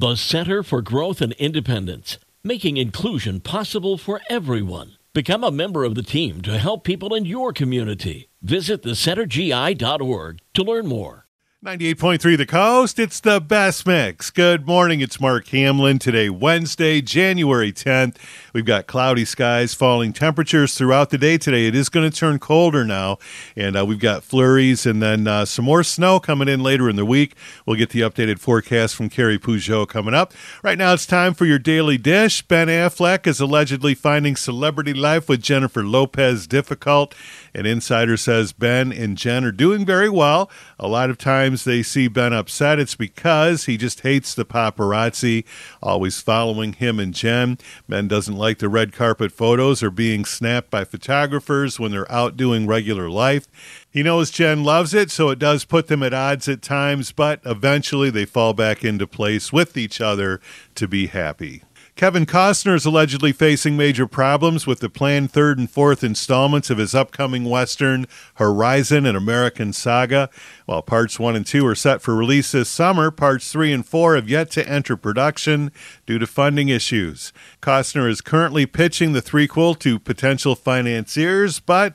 The Center for Growth and Independence, making inclusion possible for everyone. Become a member of the team to help people in your community. Visit thecentergi.org to learn more. 98.3 The Coast, it's the best mix. Good morning, it's Mark Hamlin. Today, Wednesday, January 10th. We've got cloudy skies, falling temperatures throughout the day today. It is going to turn colder now, and uh, we've got flurries and then uh, some more snow coming in later in the week. We'll get the updated forecast from Carrie Peugeot coming up. Right now, it's time for your daily dish. Ben Affleck is allegedly finding celebrity life with Jennifer Lopez difficult. An insider says Ben and Jen are doing very well. A lot of times they see Ben upset. It's because he just hates the paparazzi, always following him and Jen. Ben doesn't like the red carpet photos or being snapped by photographers when they're out doing regular life. He knows Jen loves it, so it does put them at odds at times, but eventually they fall back into place with each other to be happy. Kevin Costner is allegedly facing major problems with the planned third and fourth installments of his upcoming Western Horizon An American Saga. While parts one and two are set for release this summer, parts three and four have yet to enter production due to funding issues. Costner is currently pitching the threequel to potential financiers, but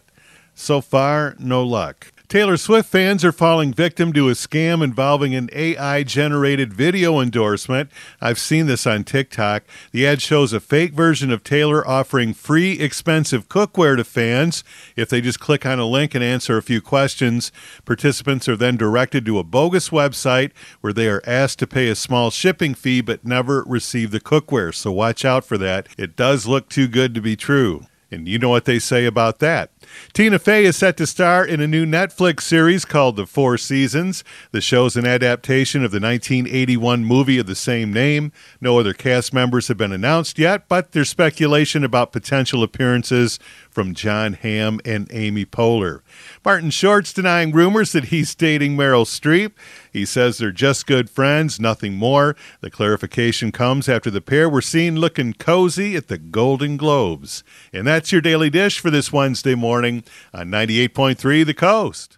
so far, no luck. Taylor Swift fans are falling victim to a scam involving an AI generated video endorsement. I've seen this on TikTok. The ad shows a fake version of Taylor offering free, expensive cookware to fans if they just click on a link and answer a few questions. Participants are then directed to a bogus website where they are asked to pay a small shipping fee but never receive the cookware. So watch out for that. It does look too good to be true. And you know what they say about that. Tina Fey is set to star in a new Netflix series called The Four Seasons. The show's an adaptation of the 1981 movie of the same name. No other cast members have been announced yet, but there's speculation about potential appearances from Jon Hamm and Amy Poehler. Martin Short's denying rumors that he's dating Meryl Streep. He says they're just good friends, nothing more. The clarification comes after the pair were seen looking cozy at the Golden Globes. And that's your daily dish for this Wednesday morning uh, on 98.3 The Coast.